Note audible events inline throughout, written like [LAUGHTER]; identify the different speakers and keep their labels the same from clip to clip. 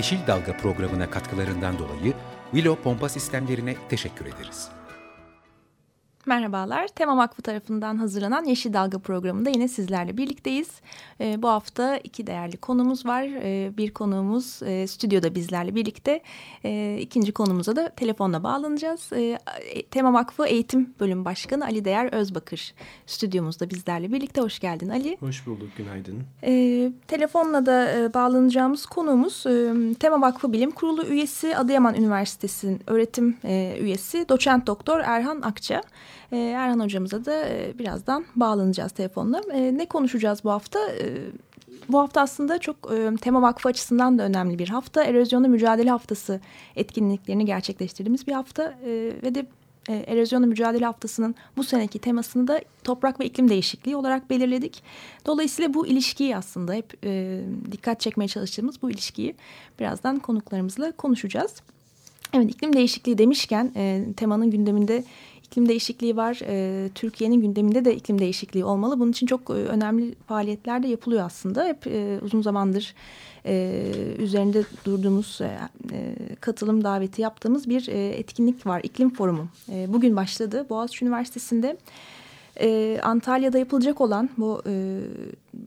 Speaker 1: Yeşil Dalga programına katkılarından dolayı Willow Pompa Sistemlerine teşekkür ederiz.
Speaker 2: Merhabalar, Tema Vakfı tarafından hazırlanan Yeşil Dalga programında yine sizlerle birlikteyiz. E, bu hafta iki değerli konumuz var. E, bir konuğumuz e, stüdyoda bizlerle birlikte. E, ikinci konumuza da telefonla bağlanacağız. E, Tema Vakfı Eğitim Bölüm Başkanı Ali Değer Özbakır stüdyomuzda bizlerle birlikte. Hoş geldin Ali.
Speaker 3: Hoş bulduk, günaydın.
Speaker 2: E, telefonla da e, bağlanacağımız konuğumuz e, Tema Vakfı Bilim Kurulu üyesi Adıyaman Üniversitesi'nin öğretim e, üyesi doçent doktor Erhan Akça. E, Erhan hocamıza da e, birazdan bağlanacağız telefonla. E, ne konuşacağız bu hafta? E, bu hafta aslında çok e, Tema Vakfı açısından da önemli bir hafta. Erozyonla Mücadele Haftası etkinliklerini gerçekleştirdiğimiz bir hafta. E, ve de e, Erozyonla Mücadele Haftası'nın bu seneki temasını da toprak ve iklim değişikliği olarak belirledik. Dolayısıyla bu ilişkiyi aslında hep e, dikkat çekmeye çalıştığımız bu ilişkiyi birazdan konuklarımızla konuşacağız. Evet iklim değişikliği demişken e, temanın gündeminde iklim değişikliği var. E, Türkiye'nin gündeminde de iklim değişikliği olmalı. Bunun için çok e, önemli faaliyetler de yapılıyor aslında. Hep e, uzun zamandır e, üzerinde durduğumuz e, e, katılım daveti yaptığımız bir e, etkinlik var. İklim Forumu. E, bugün başladı Boğaziçi Üniversitesi'nde. Ee, Antalya'da yapılacak olan bu e,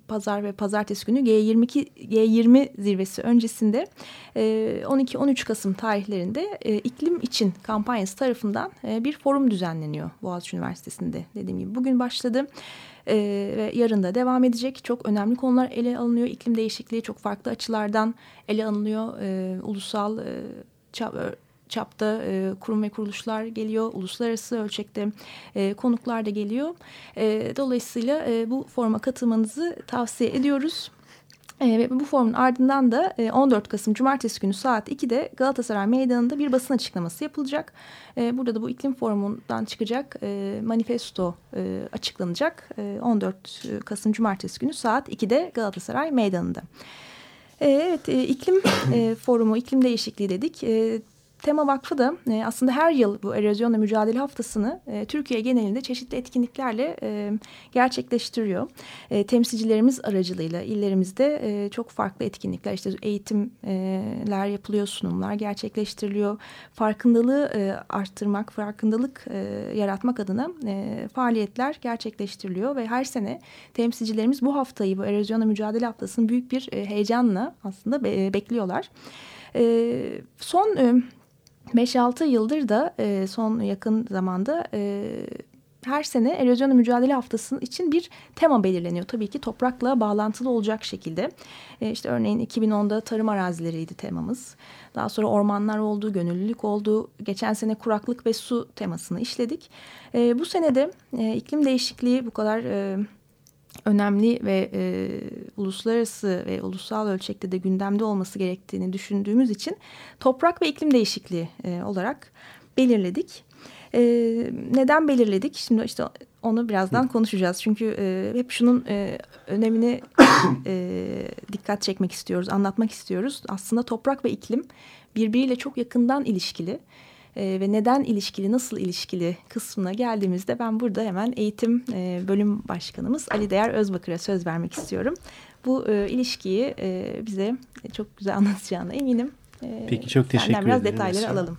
Speaker 2: pazar ve pazartesi günü G22 G20 zirvesi öncesinde e, 12-13 Kasım tarihlerinde e, iklim için kampanyası tarafından e, bir forum düzenleniyor Boğaziçi Üniversitesi'nde dediğim gibi bugün başladı. Ee, ve yarın da devam edecek. Çok önemli konular ele alınıyor. İklim değişikliği çok farklı açılardan ele alınıyor. Ee, ulusal e, çapta e, kurum ve kuruluşlar geliyor. Uluslararası ölçekte e, konuklar da geliyor. E, dolayısıyla e, bu forma katılmanızı tavsiye ediyoruz. ve bu forumun ardından da 14 Kasım Cumartesi günü saat 2'de Galatasaray Meydanı'nda bir basın açıklaması yapılacak. burada da bu iklim forumundan çıkacak manifesto açıklanacak. 14 Kasım Cumartesi günü saat 2'de Galatasaray Meydanı'nda. evet iklim [COUGHS] forumu, iklim değişikliği dedik. Tema Vakfı da e, aslında her yıl bu erozyonla mücadele haftasını e, Türkiye genelinde çeşitli etkinliklerle e, gerçekleştiriyor. E, temsilcilerimiz aracılığıyla illerimizde e, çok farklı etkinlikler işte eğitimler yapılıyor, sunumlar gerçekleştiriliyor. Farkındalığı e, arttırmak, farkındalık e, yaratmak adına e, faaliyetler gerçekleştiriliyor ve her sene temsilcilerimiz bu haftayı bu erozyonla mücadele haftasını büyük bir e, heyecanla aslında be, bekliyorlar. E, son e, 5-6 yıldır da e, son yakın zamanda e, her sene erozyonla mücadele haftası için bir tema belirleniyor. Tabii ki toprakla bağlantılı olacak şekilde. E, işte örneğin 2010'da tarım arazileriydi temamız. Daha sonra ormanlar oldu, gönüllülük oldu. Geçen sene kuraklık ve su temasını işledik. E, bu senede e, iklim değişikliği bu kadar... E, önemli ve e, uluslararası ve ulusal ölçekte de gündemde olması gerektiğini düşündüğümüz için toprak ve iklim değişikliği e, olarak belirledik. E, neden belirledik? Şimdi işte onu birazdan konuşacağız. Çünkü e, hep şunun e, önemine [COUGHS] e, dikkat çekmek istiyoruz, anlatmak istiyoruz. Aslında toprak ve iklim birbiriyle çok yakından ilişkili e, ve neden ilişkili, nasıl ilişkili kısmına geldiğimizde ben burada hemen eğitim e, bölüm başkanımız Ali Değer Özbakır'a söz vermek istiyorum. Bu e, ilişkiyi e, bize çok güzel [LAUGHS] anlatacağına eminim.
Speaker 3: E, Peki çok teşekkür ederim.
Speaker 2: biraz detayları mesela. alalım.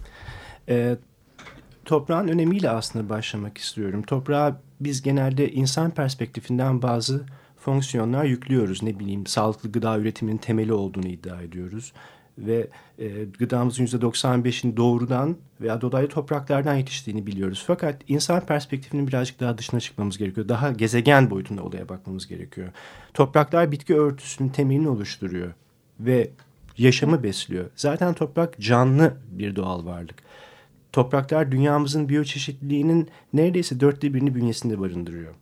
Speaker 3: E, toprağın önemiyle aslında başlamak istiyorum. Toprağa biz genelde insan perspektifinden bazı fonksiyonlar yüklüyoruz. Ne bileyim sağlıklı gıda üretiminin temeli olduğunu iddia ediyoruz ve e, gıdamızın %95'in doğrudan veya dolaylı topraklardan yetiştiğini biliyoruz. Fakat insan perspektifinin birazcık daha dışına çıkmamız gerekiyor. Daha gezegen boyutunda olaya bakmamız gerekiyor. Topraklar bitki örtüsünün temelini oluşturuyor ve yaşamı besliyor. Zaten toprak canlı bir doğal varlık. Topraklar dünyamızın biyoçeşitliliğinin neredeyse dörtte birini bünyesinde barındırıyor.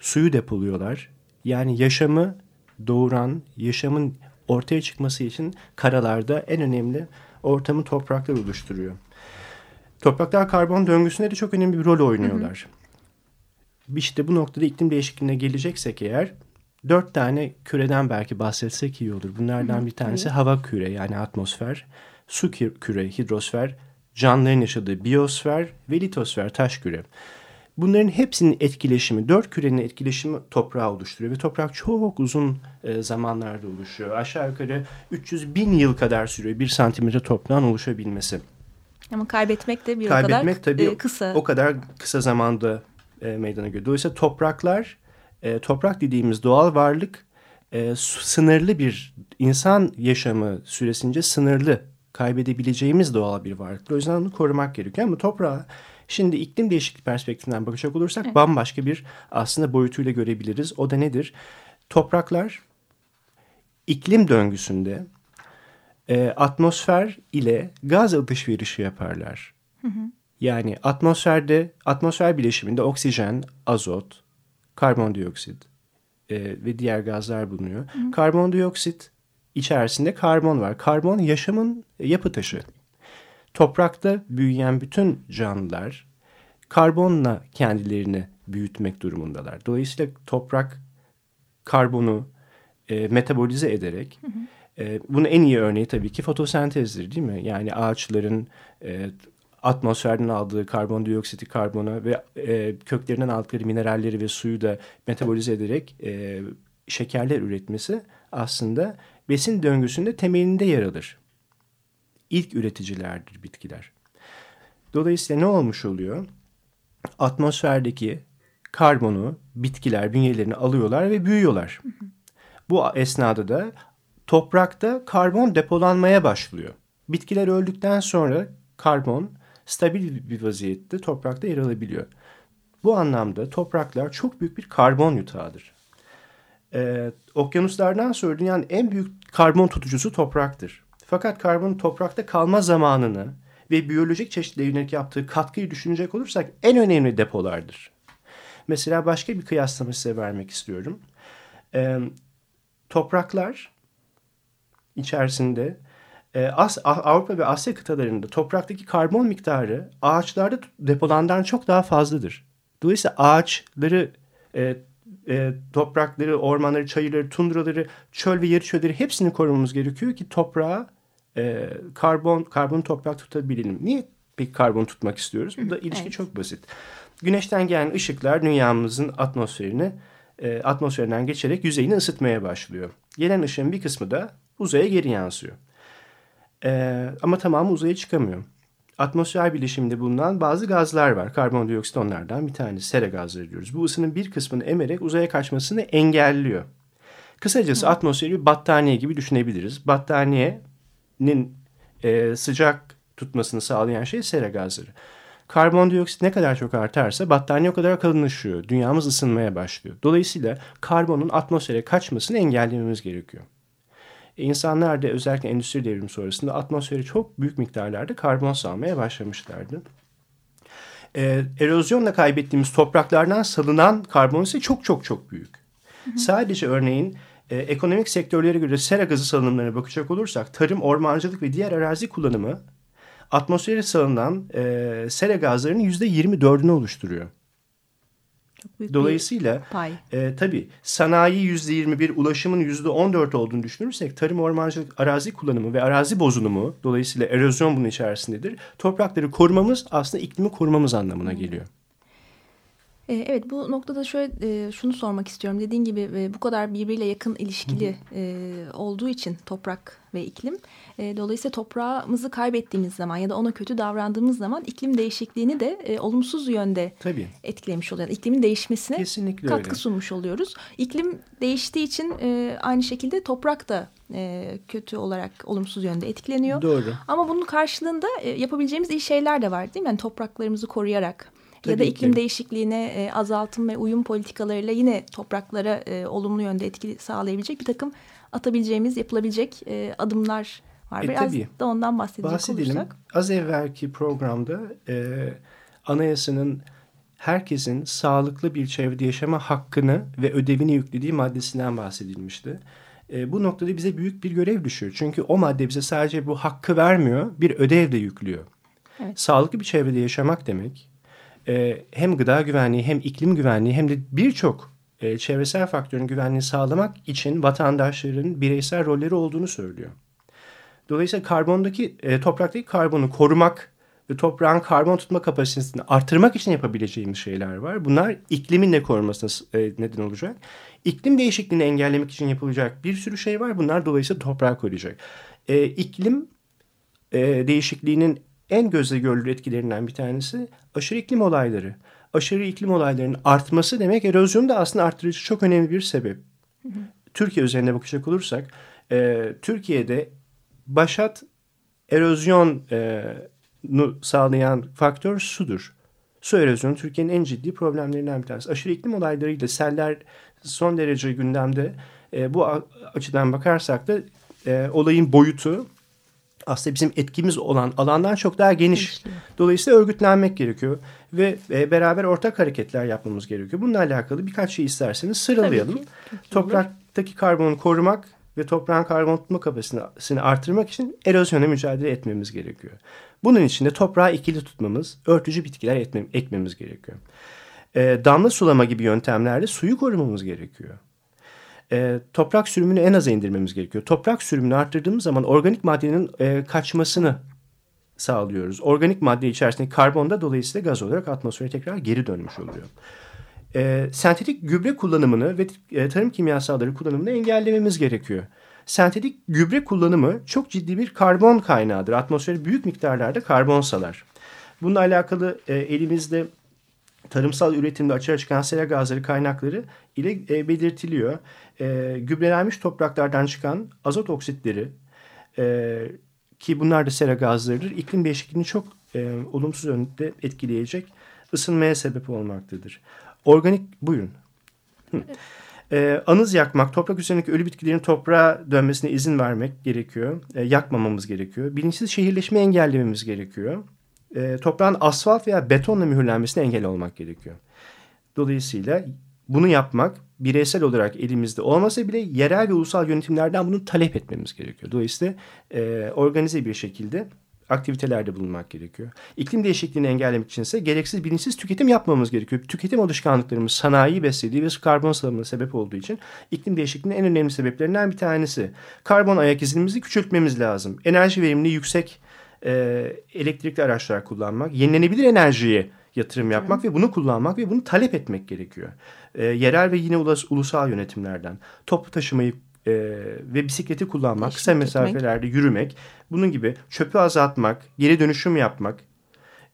Speaker 3: Suyu depoluyorlar. Yani yaşamı doğuran, yaşamın ortaya çıkması için karalarda en önemli ortamı topraklar oluşturuyor. Topraklar karbon döngüsünde de çok önemli bir rol oynuyorlar. Hı hı. İşte bu noktada iklim değişikliğine geleceksek eğer dört tane küreden belki bahsetsek iyi olur. Bunlardan hı hı. bir tanesi hava küre yani atmosfer, su küre, hidrosfer, canlıların yaşadığı biyosfer ve litosfer, taş küre. Bunların hepsinin etkileşimi, dört kürenin etkileşimi toprağı oluşturuyor ve toprak çok uzun e, zamanlarda oluşuyor. Aşağı yukarı 300 bin yıl kadar sürüyor bir santimetre toprağın oluşabilmesi.
Speaker 2: Ama kaybetmek de bir
Speaker 3: kaybetmek
Speaker 2: o kadar
Speaker 3: tabii
Speaker 2: e, kısa.
Speaker 3: O kadar kısa zamanda e, meydana geliyor. Dolayısıyla topraklar, e, toprak dediğimiz doğal varlık e, sınırlı bir insan yaşamı süresince sınırlı kaybedebileceğimiz doğal bir varlık. O yüzden onu korumak gerekiyor ama toprağı Şimdi iklim değişikliği perspektifinden bakacak olursak evet. bambaşka bir aslında boyutuyla görebiliriz. O da nedir? Topraklar iklim döngüsünde e, atmosfer ile gaz alışverişi yaparlar. Hı hı. Yani atmosferde, atmosfer bileşiminde oksijen, azot, karbondioksit e, ve diğer gazlar bulunuyor. Hı. Karbondioksit içerisinde karbon var. Karbon yaşamın yapı taşı. Toprakta büyüyen bütün canlılar karbonla kendilerini büyütmek durumundalar. Dolayısıyla toprak karbonu e, metabolize ederek hı hı. E, bunun en iyi örneği tabii ki fotosentezdir değil mi? Yani ağaçların e, atmosferden aldığı karbondioksiti karbona ve e, köklerinden aldıkları mineralleri ve suyu da metabolize ederek e, şekerler üretmesi aslında besin döngüsünde temelinde yer alır ilk üreticilerdir bitkiler. Dolayısıyla ne olmuş oluyor? Atmosferdeki karbonu bitkiler bünyelerine alıyorlar ve büyüyorlar. Bu esnada da toprakta karbon depolanmaya başlıyor. Bitkiler öldükten sonra karbon stabil bir vaziyette toprakta yer alabiliyor. Bu anlamda topraklar çok büyük bir karbon yutağıdır. Ee, okyanuslardan sonra dünyanın en büyük karbon tutucusu topraktır. Fakat karbonun toprakta kalma zamanını ve biyolojik çeşitliliğe yönelik yaptığı katkıyı düşünecek olursak en önemli depolardır. Mesela başka bir kıyaslama size vermek istiyorum. Ee, topraklar içerisinde e, As Avrupa ve Asya kıtalarında topraktaki karbon miktarı ağaçlarda depolandan çok daha fazladır. Dolayısıyla ağaçları, e, e, toprakları, ormanları, çayırları, tundraları, çöl ve yarı çölleri hepsini korumamız gerekiyor ki toprağa e, karbon karbon toprak tutabilelim. Niye peki karbon tutmak istiyoruz? Bu da ilişki evet. çok basit. Güneşten gelen ışıklar dünyamızın atmosferini e, atmosferinden geçerek yüzeyini ısıtmaya başlıyor. Gelen ışığın bir kısmı da uzaya geri yansıyor. E, ama tamamı uzaya çıkamıyor. Atmosfer bileşiminde bulunan bazı gazlar var. Karbondioksit onlardan bir tanesi. Sera gazları diyoruz. Bu ısının bir kısmını emerek uzaya kaçmasını engelliyor. Kısacası atmosferi bir battaniye gibi düşünebiliriz. Battaniye nin e, sıcak tutmasını sağlayan şey sera gazları. Karbondioksit ne kadar çok artarsa battaniye o kadar kalınlaşıyor. Dünyamız ısınmaya başlıyor. Dolayısıyla karbonun atmosfere kaçmasını engellememiz gerekiyor. E, insanlar da özellikle endüstri devrimi sonrasında atmosfere çok büyük miktarlarda karbon salmaya başlamışlardı. E, erozyonla kaybettiğimiz topraklardan salınan karbon ise çok çok çok büyük. Hı hı. Sadece örneğin e, ekonomik sektörlere göre sera gazı salınımlarına bakacak olursak tarım, ormancılık ve diğer arazi kullanımı atmosfere salınan e, sera gazlarının yüzde yirmi dördünü oluşturuyor. Dolayısıyla. E, tabii sanayi yüzde yirmi bir, ulaşımın yüzde on dört olduğunu düşünürsek tarım, ormancılık, arazi kullanımı ve arazi bozunumu dolayısıyla erozyon bunun içerisindedir. Toprakları korumamız aslında iklimi korumamız anlamına geliyor.
Speaker 2: Ee, evet bu noktada şöyle e, şunu sormak istiyorum. Dediğin gibi e, bu kadar birbiriyle yakın ilişkili e, olduğu için toprak ve iklim. Dolayısıyla toprağımızı kaybettiğimiz zaman ya da ona kötü davrandığımız zaman iklim değişikliğini de olumsuz yönde Tabii. etkilemiş oluyor. İklimin değişmesine Kesinlikle katkı öyle. sunmuş oluyoruz. İklim değiştiği için aynı şekilde toprak da kötü olarak olumsuz yönde etkileniyor.
Speaker 3: Doğru.
Speaker 2: Ama bunun karşılığında yapabileceğimiz iyi şeyler de var değil mi? Yani topraklarımızı koruyarak Tabii ya da iklim ki. değişikliğine e, azaltım ve uyum politikalarıyla yine topraklara e, olumlu yönde etki sağlayabilecek bir takım atabileceğimiz, yapılabilecek e, adımlar var. E, Biraz tabii. da ondan bahsedecek
Speaker 3: Bahsedelim.
Speaker 2: olursak.
Speaker 3: Az evvelki programda e, anayasanın herkesin sağlıklı bir çevrede yaşama hakkını ve ödevini yüklediği maddesinden bahsedilmişti. E, bu noktada bize büyük bir görev düşüyor. Çünkü o madde bize sadece bu hakkı vermiyor, bir ödev de yüklüyor. Evet. Sağlıklı bir çevrede yaşamak demek e, hem gıda güvenliği hem iklim güvenliği hem de birçok e, çevresel faktörün güvenliğini sağlamak için vatandaşların bireysel rolleri olduğunu söylüyor. Dolayısıyla karbondaki e, topraktaki karbonu korumak ve toprağın karbon tutma kapasitesini artırmak için yapabileceğimiz şeyler var. Bunlar iklimin de korumasına e, neden olacak. İklim değişikliğini engellemek için yapılacak bir sürü şey var. Bunlar dolayısıyla toprağı koruyacak. E, iklim e, değişikliğinin en gözle görülür etkilerinden bir tanesi aşırı iklim olayları. Aşırı iklim olaylarının artması demek erozyonu da aslında arttırıcı çok önemli bir sebep. Hı hı. Türkiye üzerine bakacak olursak e, Türkiye'de başat erozyon e, sağlayan faktör sudur. Su erozyonu Türkiye'nin en ciddi problemlerinden bir tanesi. Aşırı iklim olaylarıyla seller son derece gündemde. E, bu açıdan bakarsak da e, olayın boyutu aslında bizim etkimiz olan alandan çok daha geniş. Dolayısıyla örgütlenmek gerekiyor ve e, beraber ortak hareketler yapmamız gerekiyor. Bununla alakalı birkaç şey isterseniz sıralayalım. Topraktaki karbonu korumak ve toprağın karbon tutma kapasitesini artırmak için erozyona mücadele etmemiz gerekiyor. Bunun için de toprağı ikili tutmamız, örtücü bitkiler etmem, ekmemiz gerekiyor. E, damla sulama gibi yöntemlerle suyu korumamız gerekiyor. E, toprak sürümünü en aza indirmemiz gerekiyor. Toprak sürümünü arttırdığımız zaman organik maddenin e, kaçmasını sağlıyoruz. Organik madde içerisindeki karbon da dolayısıyla gaz olarak atmosfere tekrar geri dönmüş oluyor. E, sentetik gübre kullanımını ve e, tarım kimyasalları kullanımını engellememiz gerekiyor sentetik gübre kullanımı çok ciddi bir karbon kaynağıdır. Atmosfere büyük miktarlarda karbon salar. Bununla alakalı e, elimizde tarımsal üretimde açığa çıkan sera gazları kaynakları ile e, belirtiliyor. E, gübrelenmiş topraklardan çıkan azot oksitleri e, ki bunlar da sera gazlarıdır. İklim değişikliğini çok e, olumsuz yönde etkileyecek ısınmaya sebep olmaktadır. Organik buyurun. E, anız yakmak, toprak üzerindeki ölü bitkilerin toprağa dönmesine izin vermek gerekiyor. E, yakmamamız gerekiyor. Bilinçsiz şehirleşme engellememiz gerekiyor. E, toprağın asfalt veya betonla mühürlenmesine engel olmak gerekiyor. Dolayısıyla bunu yapmak bireysel olarak elimizde olmasa bile yerel ve ulusal yönetimlerden bunu talep etmemiz gerekiyor. Dolayısıyla e, organize bir şekilde aktivitelerde bulunmak gerekiyor. İklim değişikliğini engellemek için ise gereksiz bilinçsiz tüketim yapmamamız gerekiyor. Tüketim alışkanlıklarımız sanayi beslediği ve karbon salımına sebep olduğu için iklim değişikliğinin en önemli sebeplerinden bir tanesi. Karbon ayak izimizi küçültmemiz lazım. Enerji verimliliği yüksek e, elektrikli araçlar kullanmak, yenilenebilir enerjiye yatırım yapmak Hı. ve bunu kullanmak ve bunu talep etmek gerekiyor. E, yerel ve yine ulus, ulusal yönetimlerden toplu taşımayı e, ve bisikleti kullanmak, Eşlik kısa mesafelerde etmek. yürümek, bunun gibi çöpü azaltmak, geri dönüşüm yapmak,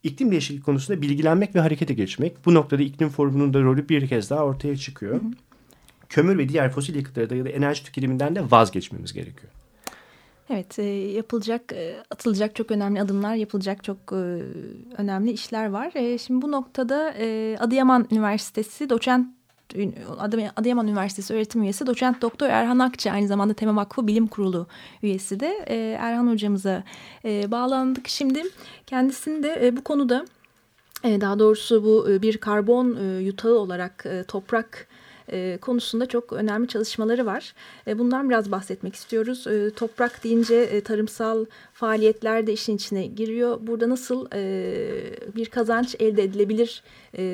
Speaker 3: iklim değişikliği konusunda bilgilenmek ve harekete geçmek. Bu noktada iklim forumunun da rolü bir kez daha ortaya çıkıyor. Hı hı. Kömür ve diğer fosil yakıtlara dayalı enerji tüketiminden de vazgeçmemiz gerekiyor.
Speaker 2: Evet, e, yapılacak, e, atılacak çok önemli adımlar, yapılacak çok e, önemli işler var. Şimdi bu noktada Adıyaman Üniversitesi doçent Adıyaman Üniversitesi öğretim üyesi doçent doktor Erhan Akça aynı zamanda Tema Vakfı Bilim Kurulu üyesi de Erhan hocamıza bağlandık. Şimdi kendisini de bu konuda daha doğrusu bu bir karbon yutağı olarak toprak e, konusunda çok önemli çalışmaları var. E, bundan biraz bahsetmek istiyoruz. E, toprak deyince tarımsal faaliyetler de işin içine giriyor. Burada nasıl bir kazanç elde edilebilir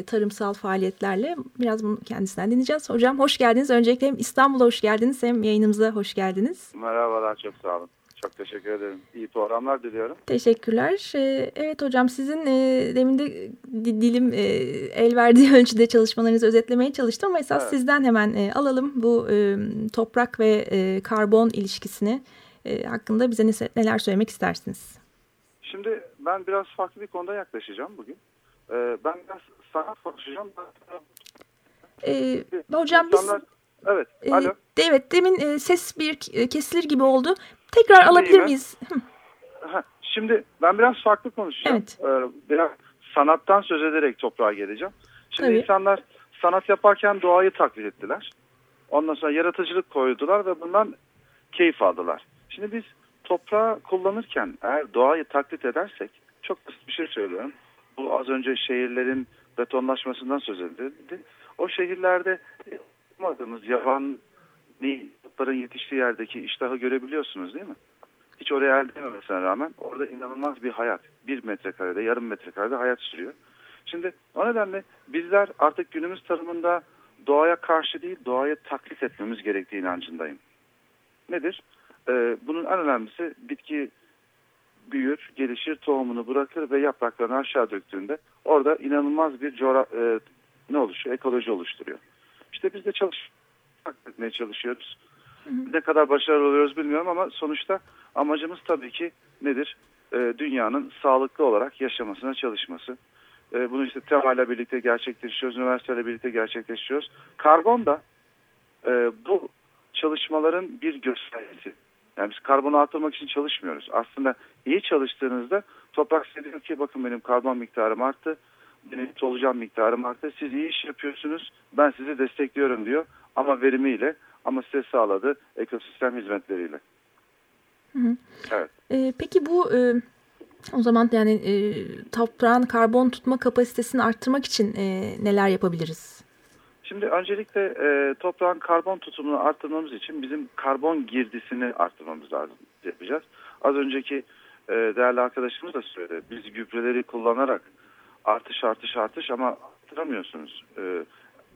Speaker 2: tarımsal faaliyetlerle biraz bunu kendisinden dinleyeceğiz. Hocam hoş geldiniz. Öncelikle hem İstanbul'a hoş geldiniz hem yayınımıza hoş geldiniz.
Speaker 4: Merhabalar çok sağ olun. Çok teşekkür ederim. İyi programlar diliyorum.
Speaker 2: Teşekkürler. Ee, evet hocam sizin e, demin de dilim e, el verdiği [LAUGHS] ölçüde çalışmalarınızı özetlemeye çalıştım ama esas evet. sizden hemen e, alalım bu e, toprak ve e, karbon ilişkisini e, hakkında bize neler söylemek istersiniz?
Speaker 4: Şimdi ben biraz farklı bir konuda yaklaşacağım bugün. E, ben biraz sanat konuşacağım.
Speaker 2: Ee, hocam İnsanlar, biz...
Speaker 4: Evet, alo.
Speaker 2: Evet, demin e, ses bir e, kesilir gibi oldu. Tekrar Şimdi alabilir miyiz?
Speaker 4: Şimdi ben biraz farklı konuşacağım. Evet. Ee, biraz sanattan söz ederek toprağa geleceğim. Şimdi Tabii. insanlar sanat yaparken doğayı taklit ettiler. Ondan sonra yaratıcılık koydular ve bundan keyif aldılar. Şimdi biz toprağı kullanırken eğer doğayı taklit edersek çok basit bir şey söylüyorum. Bu az önce şehirlerin betonlaşmasından söz edildi. O şehirlerde yapmadığımız yaban otların yetiştiği yerdeki iştahı görebiliyorsunuz değil mi? Hiç oraya elde edememesine rağmen orada inanılmaz bir hayat. Bir metrekarede, yarım metrekarede hayat sürüyor. Şimdi o nedenle bizler artık günümüz tarımında doğaya karşı değil, doğaya taklit etmemiz gerektiği inancındayım. Nedir? Ee, bunun en önemlisi bitki büyür, gelişir, tohumunu bırakır ve yapraklarını aşağı döktüğünde orada inanılmaz bir e, ne oluşuyor? Ekoloji oluşturuyor. İşte biz de çalış etmeye çalışıyoruz. Ne kadar başarılı oluyoruz bilmiyorum ama sonuçta amacımız tabii ki nedir? E, dünyanın sağlıklı olarak yaşamasına çalışması. E, bunu işte TEMA'yla birlikte gerçekleştiriyoruz, üniversiteyle birlikte gerçekleştiriyoruz. Karbon da e, bu çalışmaların bir göstergesi. Yani biz karbonu artırmak için çalışmıyoruz. Aslında iyi çalıştığınızda toprak size diyor ki bakın benim karbon miktarım arttı. Benim solucan miktarım arttı. Siz iyi iş yapıyorsunuz. Ben sizi destekliyorum diyor. Ama verimiyle ama size sağladı ekosistem hizmetleriyle.
Speaker 2: Hı hı. Evet. Ee, peki bu e, o zaman yani e, toprağın karbon tutma kapasitesini arttırmak için e, neler yapabiliriz?
Speaker 4: Şimdi öncelikle e, toprağın karbon tutumunu arttırmamız için bizim karbon girdisini arttırmamız lazım yapacağız. Az önceki e, değerli arkadaşımız da söyledi. Biz gübreleri kullanarak artış artış artış ama arttıramıyorsunuz. E,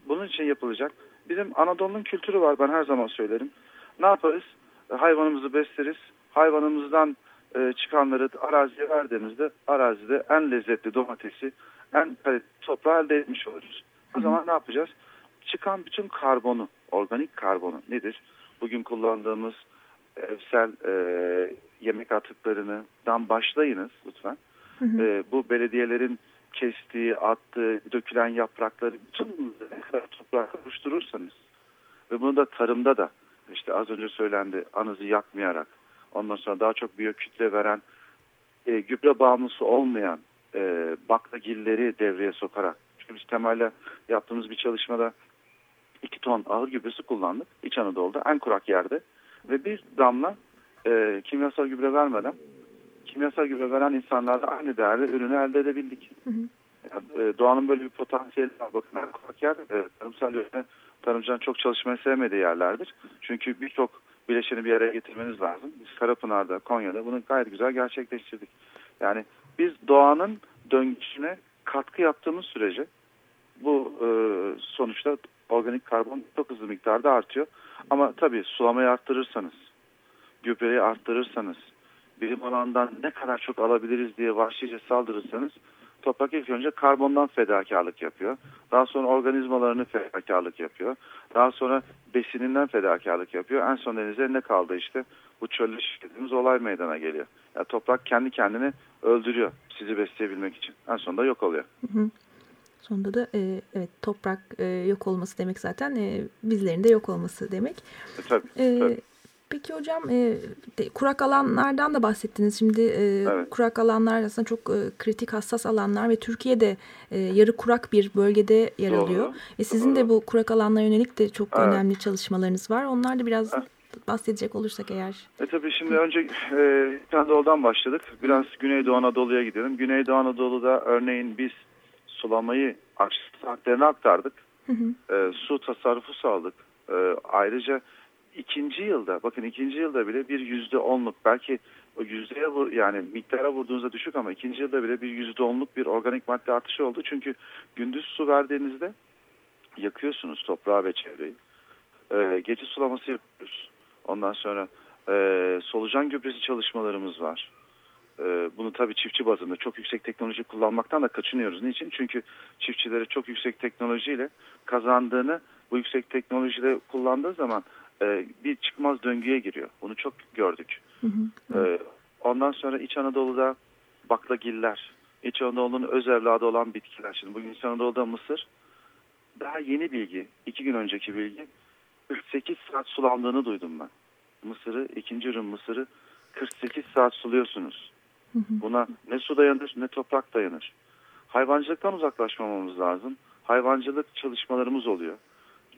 Speaker 4: bunun için yapılacak. Bizim Anadolu'nun kültürü var ben her zaman söylerim. Ne yaparız? E, hayvanımızı besleriz. Hayvanımızdan e, çıkanları araziye verdiğimizde arazide en lezzetli domatesi, en kaliteli toprağı elde etmiş oluruz. O zaman ne yapacağız? çıkan bütün karbonu, organik karbonu nedir? Bugün kullandığımız evsel e, yemek atıklarından başlayınız lütfen. Hı hı. E, bu belediyelerin kestiği, attığı, dökülen yaprakları bütün ne kadar toprak oluşturursanız ve bunu da tarımda da işte az önce söylendi anızı yakmayarak ondan sonra daha çok biyokütle veren e, gübre bağımlısı olmayan e, baklagilleri devreye sokarak çünkü biz temelde yaptığımız bir çalışmada 2 ton ağır gübresi kullandık. İç Anadolu'da en kurak yerde. Ve bir damla e, kimyasal gübre vermeden kimyasal gübre veren insanlarla aynı değerli ürünü elde edebildik. Hı hı. Yani, e, doğanın böyle bir potansiyeli var. Bakın yer e, tarımsal yönetim tarımcının çok çalışmayı sevmediği yerlerdir. Çünkü birçok bileşeni bir araya getirmeniz lazım. Biz Karapınar'da, Konya'da bunu gayet güzel gerçekleştirdik. Yani biz doğanın döngüsüne katkı yaptığımız sürece bu e, sonuçta organik karbon çok hızlı miktarda artıyor. Ama tabii sulamayı arttırırsanız, gübreyi arttırırsanız, bilim alandan ne kadar çok alabiliriz diye vahşice saldırırsanız toprak ilk önce karbondan fedakarlık yapıyor. Daha sonra organizmalarını fedakarlık yapıyor. Daha sonra besininden fedakarlık yapıyor. En son denize ne kaldı işte bu çölleşik dediğimiz olay meydana geliyor. Yani toprak kendi kendini öldürüyor sizi besleyebilmek için. En sonunda yok oluyor.
Speaker 2: Hı hı. Sonunda da e, evet toprak e, yok olması demek zaten e, bizlerin de yok olması demek.
Speaker 4: E, tabii, e, tabii.
Speaker 2: Peki hocam e, de, kurak alanlardan da bahsettiniz. Şimdi e, evet. kurak alanlar aslında çok e, kritik hassas alanlar ve Türkiye'de e, yarı kurak bir bölgede yer Doğru. alıyor. Ve sizin Doğru. de bu kurak alanlara yönelik de çok evet. önemli çalışmalarınız var. Onlar da biraz evet. bahsedecek olursak eğer.
Speaker 4: E tabii şimdi Hı. önce e, başladık. Biraz Güneydoğu Anadolu'ya gidelim. Güneydoğu Anadolu'da örneğin biz sulamayı saatlerine aktardık. Hı hı. E, su tasarrufu sağladık. E, ayrıca ikinci yılda bakın ikinci yılda bile bir yüzde onluk belki o yüzdeye vur, yani miktara vurduğunuzda düşük ama ikinci yılda bile bir yüzde onluk bir organik madde artışı oldu. Çünkü gündüz su verdiğinizde yakıyorsunuz toprağı ve çevreyi. E, gece sulaması yapıyoruz. Ondan sonra e, solucan gübresi çalışmalarımız var. Ee, bunu tabii çiftçi bazında çok yüksek teknoloji kullanmaktan da kaçınıyoruz. Niçin? Çünkü çiftçilere çok yüksek teknolojiyle kazandığını bu yüksek teknolojide kullandığı zaman e, bir çıkmaz döngüye giriyor. Bunu çok gördük. Hı hı. Ee, ondan sonra İç Anadolu'da baklagiller, İç Anadolu'nun öz evladı olan bitkiler. Şimdi bugün İç Anadolu'da mısır daha yeni bilgi, iki gün önceki bilgi 48 saat sulandığını duydum ben. Mısırı, ikinci ürün mısırı 48 saat suluyorsunuz. Buna ne su dayanır ne toprak dayanır. Hayvancılıktan uzaklaşmamamız lazım. Hayvancılık çalışmalarımız oluyor.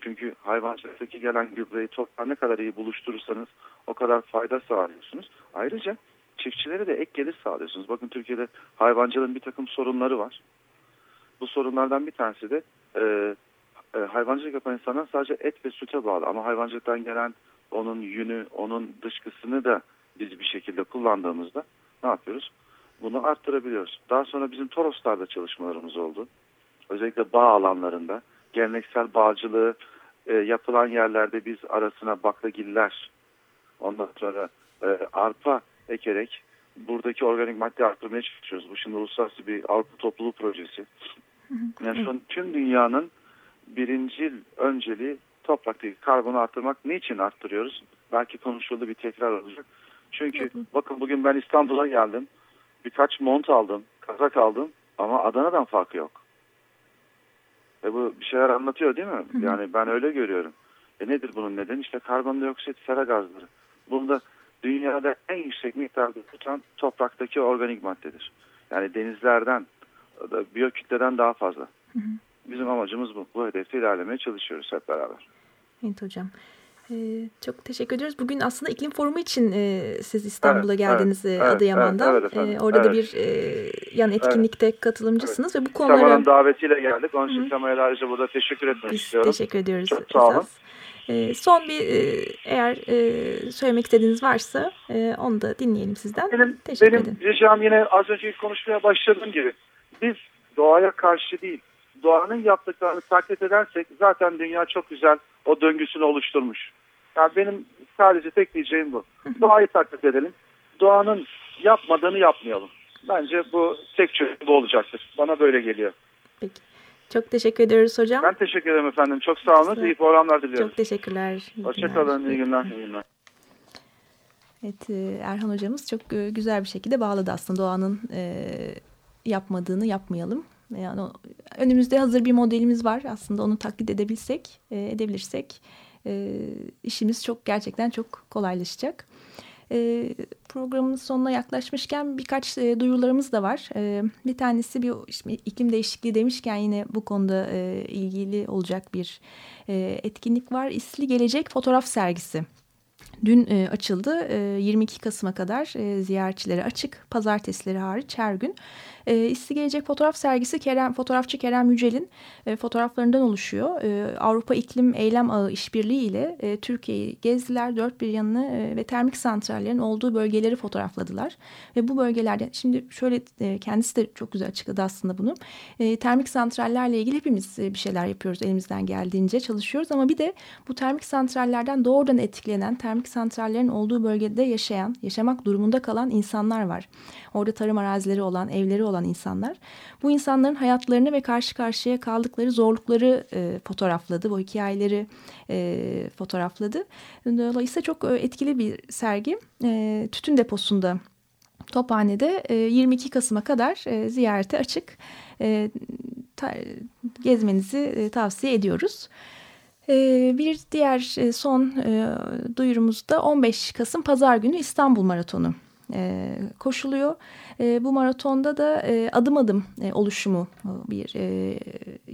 Speaker 4: Çünkü hayvancılıktaki gelen gübreyi toprağa ne kadar iyi buluşturursanız o kadar fayda sağlıyorsunuz. Ayrıca çiftçilere de ek gelir sağlıyorsunuz. Bakın Türkiye'de hayvancılığın bir takım sorunları var. bu sorunlardan bir tanesi de e, e, hayvancılık yapan insanlar sadece et ve süte bağlı. Ama hayvancılıktan gelen onun yünü, onun dışkısını da biz bir şekilde kullandığımızda ne yapıyoruz? Bunu arttırabiliyoruz. Daha sonra bizim Toroslar'da çalışmalarımız oldu. Özellikle bağ alanlarında geleneksel bağcılığı e, yapılan yerlerde biz arasına baklagiller, ondan sonra e, arpa ekerek buradaki organik madde arttırmaya çalışıyoruz. Bu şimdi uluslararası bir Avrupa topluluğu projesi. Yani şu an tüm dünyanın birincil önceliği topraktaki karbonu arttırmak. Niçin arttırıyoruz? Belki konuşuldu bir tekrar olacak. Çünkü bakın bugün ben İstanbul'a geldim. Birkaç mont aldım, kazak aldım ama Adana'dan farkı yok. E bu bir şeyler anlatıyor değil mi? Yani ben öyle görüyorum. E nedir bunun nedeni? İşte karbondioksit, sera gazları. Bunda dünyada en yüksek miktarda tutan topraktaki organik maddedir. Yani denizlerden, biyokütleden daha fazla. Bizim amacımız bu. Bu hedefte ilerlemeye çalışıyoruz hep beraber.
Speaker 2: Evet hocam. Ee, çok teşekkür ediyoruz. Bugün aslında iklim forumu için e, siz İstanbul'a evet, geldiniz evet, Adıyaman'dan. Evet, evet, orada evet. da bir e, yan etkinlikte evet. katılımcısınız evet. ve bu konulara...
Speaker 4: Sema'nın davetiyle geldik. Onun için Sema'ya ayrıca burada teşekkür etmek
Speaker 2: Biz
Speaker 4: istiyorum.
Speaker 2: teşekkür ediyoruz. Çok sağ olun. E, son bir e, eğer e, söylemek istediğiniz varsa e, onu da dinleyelim sizden.
Speaker 4: Benim, teşekkür benim ederim. ricam yine az önce konuşmaya başladığım gibi biz doğaya karşı değil doğanın yaptıklarını taklit edersek zaten dünya çok güzel o döngüsünü oluşturmuş. Yani benim sadece tek diyeceğim bu. [LAUGHS] Doğayı taklit edelim. Doğanın yapmadığını yapmayalım. Bence bu tek çözüm bu olacaktır. Bana böyle geliyor.
Speaker 2: Peki. Çok teşekkür ediyoruz hocam.
Speaker 4: Ben teşekkür ederim efendim. Çok sağ olun. İyi programlar diliyorum.
Speaker 2: Çok teşekkürler.
Speaker 4: Hoşçakalın. İyi günler. İyi günler.
Speaker 2: Evet, e, Erhan hocamız çok güzel bir şekilde bağladı aslında doğanın e, yapmadığını yapmayalım. Yani önümüzde hazır bir modelimiz var aslında onu taklit edebilsek, e, edebilirsek e, işimiz çok gerçekten çok kolaylaşacak. E, programın sonuna yaklaşmışken birkaç duyurularımız da var. Bir tanesi bir iklim değişikliği demişken yine bu konuda ilgili olacak bir etkinlik var. İsli Gelecek Fotoğraf Sergisi. Dün e, açıldı. E, 22 Kasım'a kadar e, ziyaretçilere açık. Pazartesileri hariç her gün. E, İSTİ Gelecek Fotoğraf Sergisi Kerem, fotoğrafçı Kerem Yücel'in e, fotoğraflarından oluşuyor. E, Avrupa İklim Eylem Ağı işbirliği ile e, Türkiye'yi gezdiler. Dört bir yanını e, ve termik santrallerin olduğu bölgeleri fotoğrafladılar. Ve bu bölgelerde şimdi şöyle e, kendisi de çok güzel açıkladı aslında bunu. E, termik santrallerle ilgili hepimiz e, bir şeyler yapıyoruz elimizden geldiğince çalışıyoruz ama bir de bu termik santrallerden doğrudan etkilenen termik santrallerin olduğu bölgede yaşayan, yaşamak durumunda kalan insanlar var. Orada tarım arazileri olan, evleri olan insanlar. Bu insanların hayatlarını ve karşı karşıya kaldıkları zorlukları e, fotoğrafladı. Bu hikayeleri e, fotoğrafladı. Dolayısıyla çok e, etkili bir sergi. E, tütün deposunda Tophane'de e, 22 Kasım'a kadar e, ziyarete açık. E, gezmenizi e, tavsiye ediyoruz. E, bir diğer e, son e, duyurumuz da 15 Kasım Pazar günü İstanbul Maratonu e, koşuluyor. E, bu maratonda da e, adım adım e, oluşumu bir e,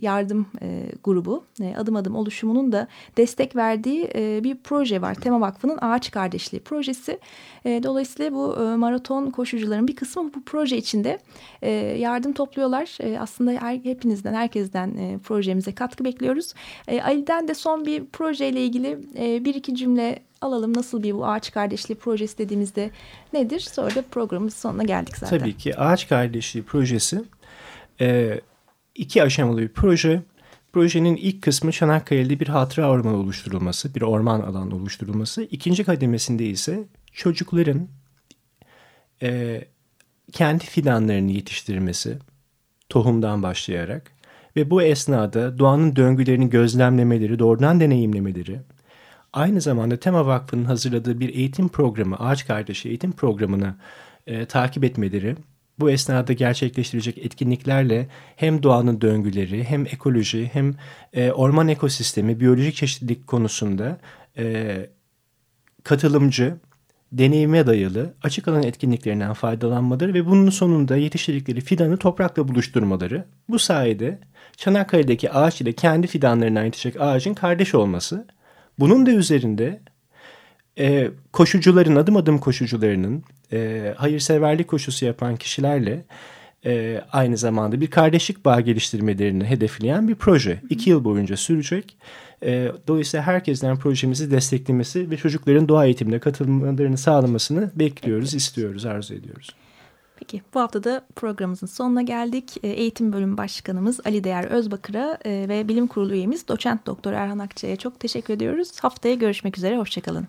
Speaker 2: yardım e, grubu. E, adım adım oluşumunun da destek verdiği e, bir proje var. Tema Vakfı'nın Ağaç Kardeşliği projesi. E, dolayısıyla bu e, maraton koşucuların bir kısmı bu proje içinde e, yardım topluyorlar. E, aslında her, hepinizden, herkesten e, projemize katkı bekliyoruz. E, Ali'den de son bir projeyle ilgili e, bir iki cümle alalım. Nasıl bir bu ağaç kardeşliği projesi dediğimizde nedir? Sonra da programın sonuna geldik zaten.
Speaker 3: Tabii ki ağaç kardeşliği projesi e, iki aşamalı bir proje. Projenin ilk kısmı Çanakkale'de bir hatıra ormanı oluşturulması, bir orman alanı oluşturulması. İkinci kademesinde ise çocukların e, kendi fidanlarını yetiştirmesi, tohumdan başlayarak ve bu esnada doğanın döngülerini gözlemlemeleri, doğrudan deneyimlemeleri, aynı zamanda Tema Vakfı'nın hazırladığı bir eğitim programı, Ağaç Kardeşi eğitim programını e, takip etmeleri, bu esnada gerçekleştirecek etkinliklerle hem doğanın döngüleri hem ekoloji hem e, orman ekosistemi, biyolojik çeşitlilik konusunda e, katılımcı, deneyime dayalı açık alan etkinliklerinden faydalanmaları ve bunun sonunda yetiştirdikleri fidanı toprakla buluşturmaları. Bu sayede Çanakkale'deki ağaç ile kendi fidanlarından yetişecek ağacın kardeş olması bunun da üzerinde e, koşucuların, adım adım koşucularının, e, hayırseverlik koşusu yapan kişilerle e, aynı zamanda bir kardeşlik bağ geliştirmelerini hedefleyen bir proje. İki yıl boyunca sürecek. E, dolayısıyla herkesten projemizi desteklemesi ve çocukların doğa eğitimine katılmalarını sağlamasını bekliyoruz, istiyoruz, arzu ediyoruz.
Speaker 2: Peki bu hafta da programımızın sonuna geldik. E, eğitim Bölüm Başkanımız Ali Değer Özbakır'a e, ve Bilim Kurulu üyemiz Doçent Doktor Erhan Akçay'a çok teşekkür ediyoruz. Haftaya görüşmek üzere, hoşçakalın.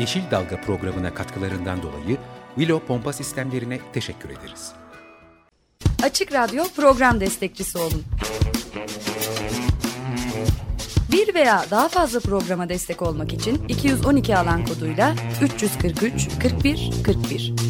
Speaker 1: Yeşil Dalga programına katkılarından dolayı Willow Pompa Sistemlerine teşekkür ederiz.
Speaker 5: Açık Radyo program destekçisi olun. Bir veya daha fazla programa destek olmak için 212 alan koduyla 343 41 41.